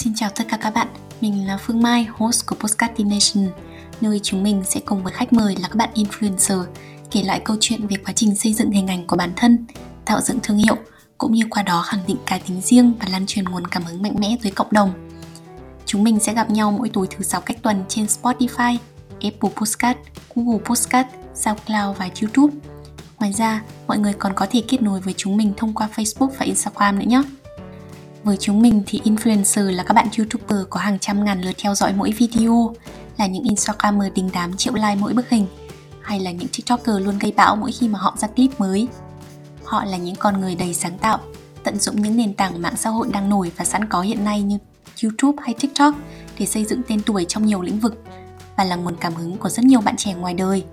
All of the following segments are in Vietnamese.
xin chào tất cả các bạn, Mình là Phương Mai, host của Postcard Nation, nơi chúng mình sẽ cùng với khách mời là các bạn influencer kể lại câu chuyện về quá trình xây dựng hình ảnh của bản thân, tạo dựng thương hiệu, cũng như qua đó khẳng định cá tính riêng và lan truyền nguồn cảm hứng mạnh mẽ tới cộng đồng. Chúng mình sẽ gặp nhau mỗi tối thứ sáu cách tuần trên Spotify, Apple Podcast, Google Podcast, SoundCloud và YouTube. Ngoài ra, mọi người còn có thể kết nối với chúng mình thông qua Facebook và Instagram nữa nhé. Với chúng mình thì influencer là các bạn youtuber có hàng trăm ngàn lượt theo dõi mỗi video, là những instagramer đình đám triệu like mỗi bức hình, hay là những tiktoker luôn gây bão mỗi khi mà họ ra clip mới. Họ là những con người đầy sáng tạo, tận dụng những nền tảng mạng xã hội đang nổi và sẵn có hiện nay như YouTube hay TikTok để xây dựng tên tuổi trong nhiều lĩnh vực và là nguồn cảm hứng của rất nhiều bạn trẻ ngoài đời.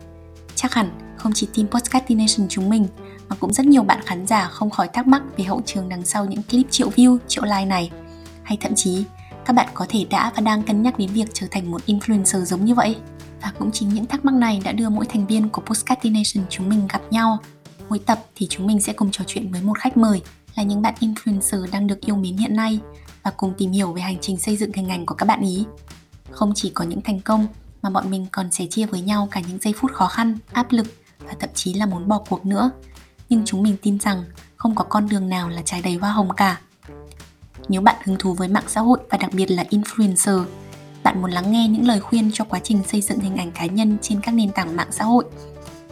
Chắc hẳn không chỉ team Podcastination chúng mình mà cũng rất nhiều bạn khán giả không khỏi thắc mắc về hậu trường đằng sau những clip triệu view, triệu like này. Hay thậm chí các bạn có thể đã và đang cân nhắc đến việc trở thành một influencer giống như vậy. Và cũng chính những thắc mắc này đã đưa mỗi thành viên của Podcastination chúng mình gặp nhau. Mỗi tập thì chúng mình sẽ cùng trò chuyện với một khách mời là những bạn influencer đang được yêu mến hiện nay và cùng tìm hiểu về hành trình xây dựng hình ảnh của các bạn ý. Không chỉ có những thành công mà bọn mình còn sẻ chia với nhau cả những giây phút khó khăn, áp lực và thậm chí là muốn bỏ cuộc nữa. Nhưng chúng mình tin rằng không có con đường nào là trái đầy hoa hồng cả. Nếu bạn hứng thú với mạng xã hội và đặc biệt là influencer, bạn muốn lắng nghe những lời khuyên cho quá trình xây dựng hình ảnh cá nhân trên các nền tảng mạng xã hội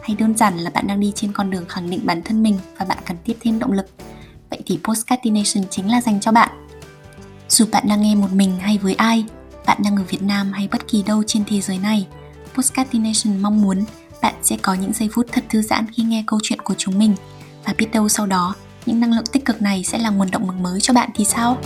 hay đơn giản là bạn đang đi trên con đường khẳng định bản thân mình và bạn cần tiếp thêm động lực vậy thì Postcardination chính là dành cho bạn dù bạn đang nghe một mình hay với ai bạn đang ở Việt Nam hay bất kỳ đâu trên thế giới này Postcardination mong muốn bạn sẽ có những giây phút thật thư giãn khi nghe câu chuyện của chúng mình và biết đâu sau đó, những năng lượng tích cực này sẽ là nguồn động lực mới cho bạn thì sao?